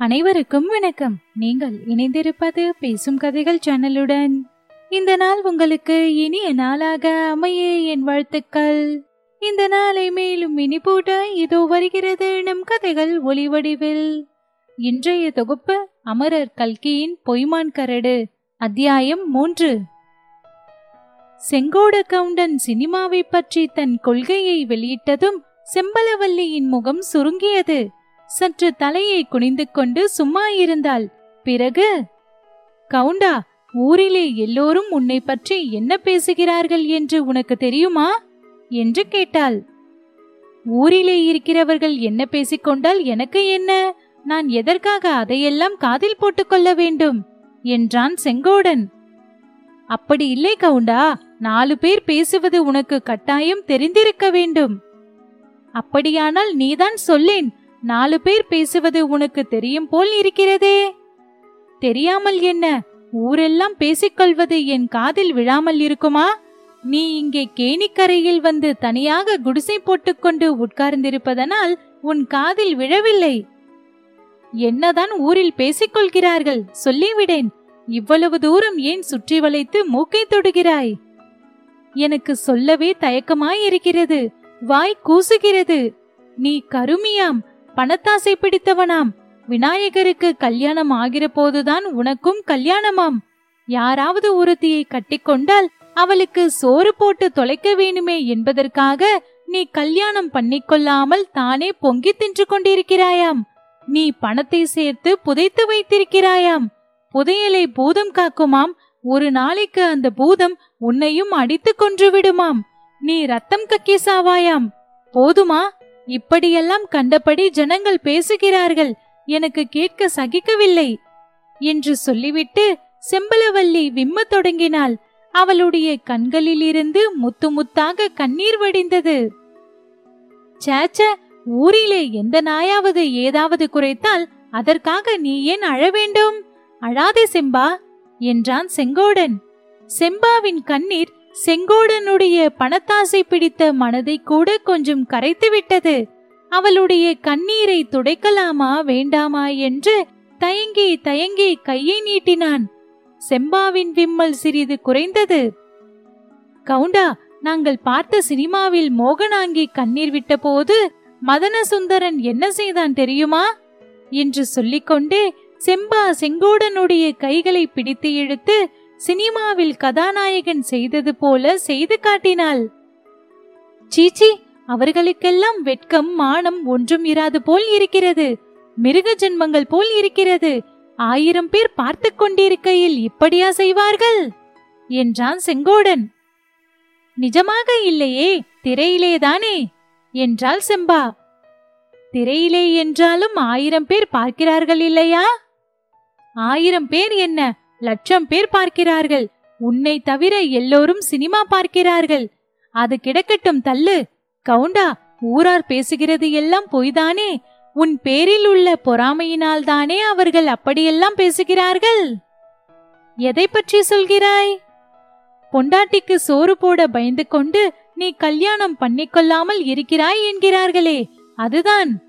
அனைவருக்கும் வணக்கம். நீங்கள் இணைந்திருப்பது பேசும் கதைகள் சேனலுடன். இந்த நாள் உங்களுக்கு இனிய நாளாக அமைய என் வாழ்த்துக்கள். இந்த நாளை மேலும் இனிப்பூட்ட இதோ வருகிறது நம் கதைகள் ஒளி வடிவில். இன்றைய தொகுப்பு அமரர் கல்கியின் பொய்மான் கரடு அத்தியாயம் மூன்று. செங்கோட கவுண்டன் சினிமாவை பற்றி தன் கொள்கையை வெளியிட்டதும் செம்பலவல்லியின் முகம் சுருங்கியது. சற்று தலையை குனிந்து கொண்டு சும்மா இருந்தாள். பிறகு கவுண்டா ஊரிலே எல்லோரும் உன்னை பற்றி என்ன பேசுகிறார்கள் என்று உனக்கு தெரியுமா? என்று கேட்டாள். ஊரிலே இருக்கிறவர்கள் என்ன பேசிக்கொண்டால் எனக்கு என்ன? நான் எதற்காக அதையெல்லாம் காதில் போட்டுக்கொள்ள வேண்டும்? என்றான் செங்கோடன். அப்படி இல்லை கவுண்டா நாலு பேர் பேசுவது உனக்கு கட்டாயம் தெரிந்திருக்க வேண்டும். அப்படியானால் நீதான் சொல்லேன் நாலு பேர் பேசுவது உனக்கு தெரியும் போல் இருக்கிறதே. தெரியாமல் என்ன ஊரெல்லாம் பேசிக்கொள்வது என் காதில் விழாமல் இருக்குமா? நீ இங்கே கேணிக்கரையில் வந்து தனியாக குடிசை போட்டுக்கொண்டு உட்கார்ந்திருப்பதனால் உன் காதில் விழவில்லை. என்னதான் ஊரில் பேசிக்கொள்கிறார்கள் சொல்லிவிடேன் இவ்வளவு தூரம் ஏன் சுற்றி வளைத்து மூக்கை தொடுகிறாய்? எனக்கு சொல்லவே தயக்கமாயிருக்கிறது வாய் கூசுகிறது. நீ கருமியாம் பணத்தாசை பிடித்தவனாம். விநாயகருக்கு கல்யாணம் ஆகிற போதுதான் உனக்கும் கல்யாணமாம். யாராவது ஒருத்தியை கட்டிக்கொண்டால் அவளுக்கு சோறு போட்டு தொலைக்க வேணுமே என்பதற்காக நீ கல்யாணம் பண்ணிக்கொள்ளாமல் தானே பொங்கி தின்று கொண்டிருக்கிறாயாம். நீ பணத்தை சேர்த்து புதைத்து வைத்திருக்கிறாயாம். புதையலை பூதம் காக்குமாம். ஒரு நாளைக்கு அந்த பூதம் உன்னையும் அடித்து கொன்று விடுமாம். நீ ரத்தம் கக்கி சாவாயாம் போதுமா? இப்படியெல்லாம் கண்டபடி ஜனங்கள் பேசுகிறார்கள். எனக்கு கேட்க சகிக்கவில்லை. என்று சொல்லிவிட்டு செம்பலவல்லி விம்மத் தொடங்கினாள். அவளுடைய கண்களிலிருந்து முத்து முத்தாக கண்ணீர் வடிந்தது. சேச்ச ஊரிலே எந்த நாயாவது ஏதாவது குறைத்தால் அதற்காக நீ ஏன் அழ வேண்டும்? அழாதே செம்பா என்றான் செங்கோடன். செம்பாவின் கண்ணீர் செங்கோடனுடைய பணத்தாசை பிடித்த மனதை கூட கொஞ்சம் கரைத்து விட்டது. அவளுடைய கண்ணீரை துடைக்கலாமா வேண்டாமா என்று தயங்கி தயங்கி கையை நீட்டினான். செம்பாவின் விம்மல் சிறிது குறைந்தது. கவுண்டா நாங்கள் பார்த்த சினிமாவில் மோகனாங்கி கண்ணீர் விட்டபோது மதனசுந்தரன் என்ன செய்தான் தெரியுமா? என்று சொல்லிக்கொண்டே செம்பா செங்கோடனுடைய கைகளை பிடித்து இழுத்து சினிமாவில் கதாநாயகன் செய்தது போல செய்து காட்டினாள். சீச்சி அவர்களுக்கெல்லாம் வெட்கம் மானம் ஒன்றும் இராது போல் இருக்கிறது. மிருக ஜென்மங்கள் போல் இருக்கிறது. ஆயிரம் பேர் பார்த்து கொண்டிருக்கையில் இப்படியா செய்வார்கள்? என்றான் செங்கோடன். நிஜமாக இல்லையே திரையிலேதானே? என்றாள் செம்பா. திரையிலே என்றாலும் ஆயிரம் பேர் பார்க்கிறார்கள் இல்லையா? ஆயிரம் பேர் என்ன? லட்சம் பேர் பார்க்கிறார்கள். உன்னை தவிர எல்லோரும் சினிமா பார்க்கிறார்கள். அது கிடக்கட்டும் தள்ளு. கவுண்டா ஊரார் பேசுகிறது எல்லாம் பொய்தானே? உன் பேரில் உள்ள பொறாமையினால் தானே அவர்கள் அப்படியெல்லாம் பேசுகிறார்கள்? எதை பற்றி சொல்கிறாய்? பொண்டாட்டிக்கு சோறு போட பயந்து கொண்டு நீ கல்யாணம் பண்ணிக்கொள்ளாமல் இருக்கிறாய் என்கிறார்களே. அதுதான்.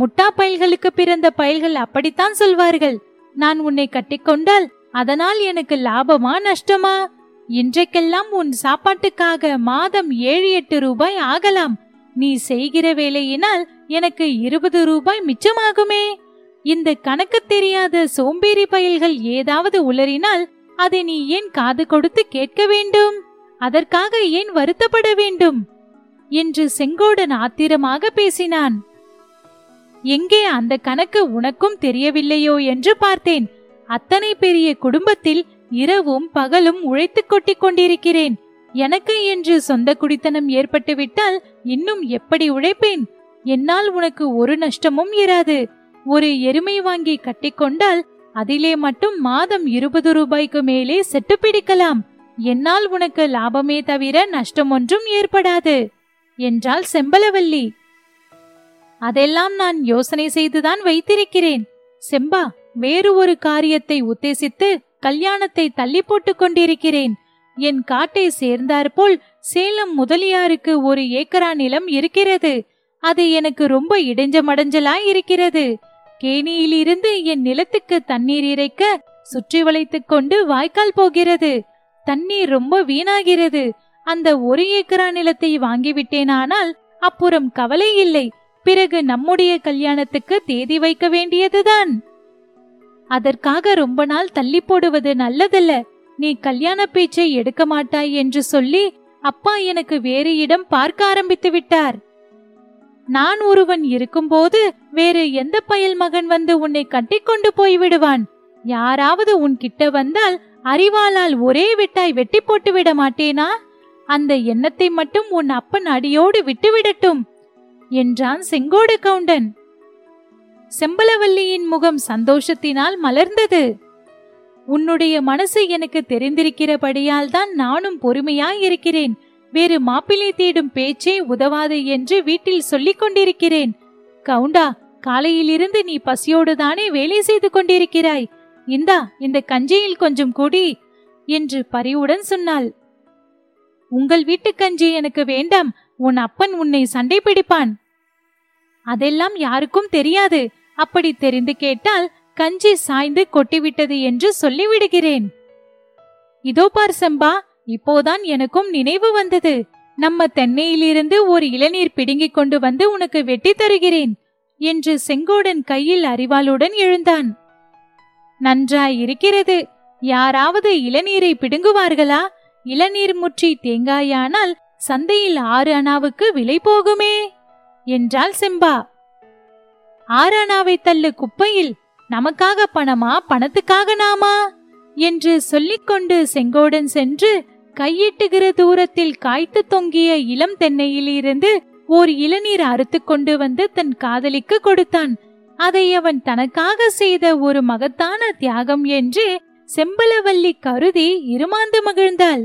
முட்டா பயல்களுக்கு பிறந்த பயல்கள் அப்படித்தான் சொல்வார்கள். நான் உன்னை கட்டிக்கொண்டால் அதனால் எனக்கு லாபமா நஷ்டமா? இன்றைக்கெல்லாம் உன் சாப்பாட்டுக்காக மாதம் ஏழு எட்டு ரூபாய் ஆகலாம். நீ செய்கிற வேலையினால் எனக்கு இருபது ரூபாய் மிச்சமாகுமே. இந்த கணக்கு தெரியாத சோம்பேறி பயல்கள் ஏதாவது உளறினால் அதை நீ ஏன் காது கொடுத்து கேட்க வேண்டும்? அதற்காக ஏன் வருத்தப்பட வேண்டும்? என்று செங்கோடன் ஆத்திரமாக பேசினான். எங்கே அந்த கணக்கு உனக்கும் தெரியவில்லையோ என்று பார்த்தேன். அத்தனை பெரிய குடும்பத்தில் இரவும் பகலும் உழைத்துக் கொட்டிக் கொண்டிருக்கிறேன். எனக்கு என்று சொந்த குடித்தனம் ஏற்பட்டுவிட்டால் இன்னும் எப்படி உழைப்பேன்? என்னால் உனக்கு ஒரு நஷ்டமும் இராது. ஒரு எருமை வாங்கி கட்டிக்கொண்டால் அதிலே மட்டும் மாதம் இருபது ரூபாய்க்கு மேலே செட்டு பிடிக்கலாம். என்னால் உனக்கு லாபமே தவிர நஷ்டம் ஒன்றும் ஏற்படாது. என்றாள் செம்பலவல்லி. அதெல்லாம் நான் யோசனை செய்துதான் வைத்திருக்கிறேன். செம்பா வேறு ஒரு காரியத்தை உத்தேசித்து கல்யாணத்தை தள்ளி போட்டுக் கொண்டிருக்கிறேன். என் காட்டை சேர்ந்தாற்போல் சேலம் முதலியாருக்கு ஒரு ஏக்கரா நிலம் இருக்கிறது. அது எனக்கு ரொம்ப இடைஞ்ச மடஞ்சலா இருக்கிறது கேணியிலிருந்து என் நிலத்துக்கு தண்ணீர் இறைக்க சுற்றி வளைத்துக் கொண்டு வாய்க்கால் போகிறது. தண்ணீர் ரொம்ப வீணாகிறது. அந்த ஒரு ஏக்கரா நிலத்தை வாங்கிவிட்டேனானால் அப்புறம் கவலை இல்லை. பிறகு நம்முடைய கல்யாணத்துக்கு தேதி வைக்க வேண்டியதுதான். அதற்காக ரொம்ப நாள் தள்ளி போடுவது நல்லதல்ல. நீ கல்யாண பேச்சை எடுக்க மாட்டாய் என்று சொல்லி அப்பா எனக்கு வேறு இடம் பார்க்க ஆரம்பித்து விட்டார். நான் ஒருவன் இருக்கும்போது வேறு எந்த பயல் மகன் வந்து உன்னை கட்டிக்கொண்டு போய்விடுவான் யாராவது உன் கிட்ட வந்தால் அறிவாளால் ஒரே வெட்டாய் வெட்டி போட்டு விட மாட்டேனா? அந்த எண்ணத்தை மட்டும் உன் அப்பன் அடியோடு விட்டுவிடட்டும். என்றான் செங்கோடு கவுண்டன். செம்பலவல்லியின் முகம் சந்தோஷத்தினால் மலர்ந்தது. உன்னுடைய மனசு எனக்கு தெரிந்திருக்கிறபடியால் தான் நானும் பொறுமையாய் இருக்கிறேன் வேறு மாப்பிள்ளை தேடும் பேச்சே உதவாது என்று வீட்டில் சொல்லிக் கொண்டிருக்கிறேன். கவுண்டா காலையிலிருந்து நீ பசியோடு தானே வேலை செய்து கொண்டிருக்கிறாய். இந்தா இந்த கஞ்சியில் கொஞ்சம் குடி என்று பரிவுடன் சொன்னாள். உங்கள் வீட்டு கஞ்சி எனக்கு வேண்டாம் உன் அப்பன் உன்னை சண்டை பிடிப்பான். அதெல்லாம் யாருக்கும் தெரியாது. அப்படி தெரிந்து கேட்டால் கஞ்சி சாய்ந்து கொட்டிவிட்டது என்று சொல்லிவிடுகிறேன். இதோ பார் செம்பா இப்போதான் எனக்கும் நினைவு வந்தது. நம்ம தென்னையிலிருந்து ஒரு இளநீர் பிடுங்கிக் கொண்டு வந்து உனக்கு வெட்டி தருகிறேன் என்று செங்கோடன் கையில் அறிவாளுடன் எழுந்தான். நன்றாய் இருக்கிறது. யாராவது இளநீரை பிடுங்குவார்களா? இளநீர் முற்றி தேங்காயானால் சந்தையில் ஆறு அணாவுக்கு விலை போகுமே? என்றாள் செம்பா. ஆறு அணாவை தள்ளு குப்பையில் நமக்காக பணமா பணத்துக்காக நாமா? என்று சொல்லிக்கொண்டு செங்கோடன் சென்று கையிட்டுகிற தூரத்தில் காய்த்து தொங்கிய இளம் தென்னையிலிருந்து ஓர் இளநீர் அறுத்து கொண்டு வந்து தன் காதலிக்கு கொடுத்தான். அதை அவன் தனக்காக செய்த ஒரு மகத்தான தியாகம் என்று செம்பலவல்லி கருதி இருமாந்து மகிழ்ந்தாள்.